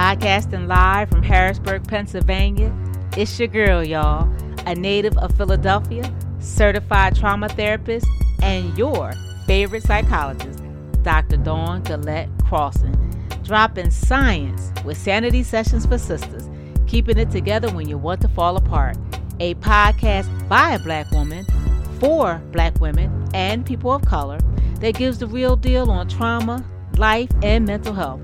Podcasting live from Harrisburg, Pennsylvania, it's your girl, y'all, a native of Philadelphia, certified trauma therapist, and your favorite psychologist, Dr. Dawn Gillette Crossan, dropping science with Sanity Sessions for Sisters, keeping it together when you want to fall apart. A podcast by a black woman, for black women and people of color, that gives the real deal on trauma, life, and mental health.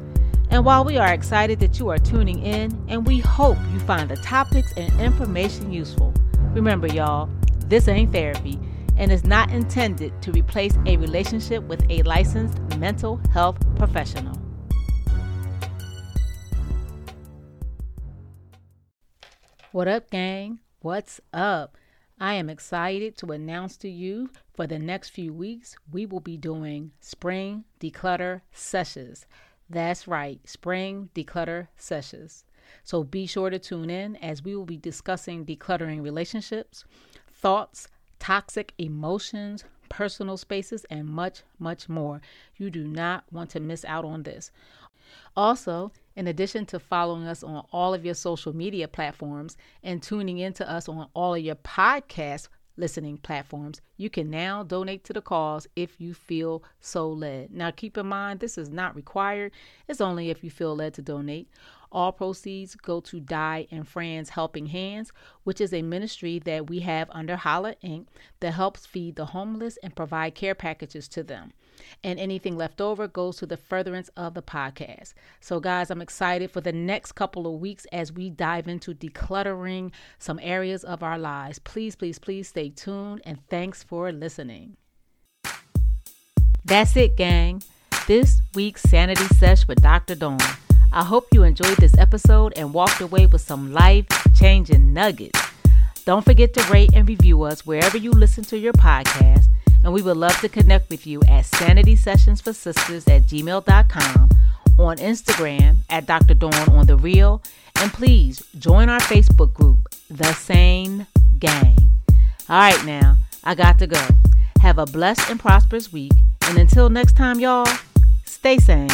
And while we are excited that you are tuning in, and we hope you find the topics and information useful, remember, y'all, this ain't therapy and is not intended to replace a relationship with a licensed mental health professional. What up, gang? What's up? I am excited to announce to you for the next few weeks we will be doing spring declutter sessions. That's right, spring declutter sessions. So be sure to tune in as we will be discussing decluttering relationships, thoughts, toxic emotions, personal spaces, and much, much more. You do not want to miss out on this. Also, in addition to following us on all of your social media platforms and tuning into us on all of your podcast listening platforms, you can now donate to the cause if you feel so led. Now, keep in mind, this is not required, it's only if you feel led to donate. All proceeds go to Di and Fran's Helping Hands, which is a ministry that we have under Hala Inc. that helps feed the homeless and provide care packages to them. And anything left over goes to the furtherance of the podcast. So, guys, I'm excited for the next couple of weeks as we dive into decluttering some areas of our lives. Please, please, please stay tuned and thanks for listening. That's it, gang. This week's Sanity Sesh with Dr. Dawn. I hope you enjoyed this episode and walked away with some life changing nuggets. Don't forget to rate and review us wherever you listen to your podcast, and we would love to connect with you at Sanity Sessions for Sisters at gmail.com, on Instagram at Dr. Dawn on the Real, and please join our Facebook group, The Sane Gang. All right, now, I got to go. Have a blessed and prosperous week, and until next time, y'all, stay sane.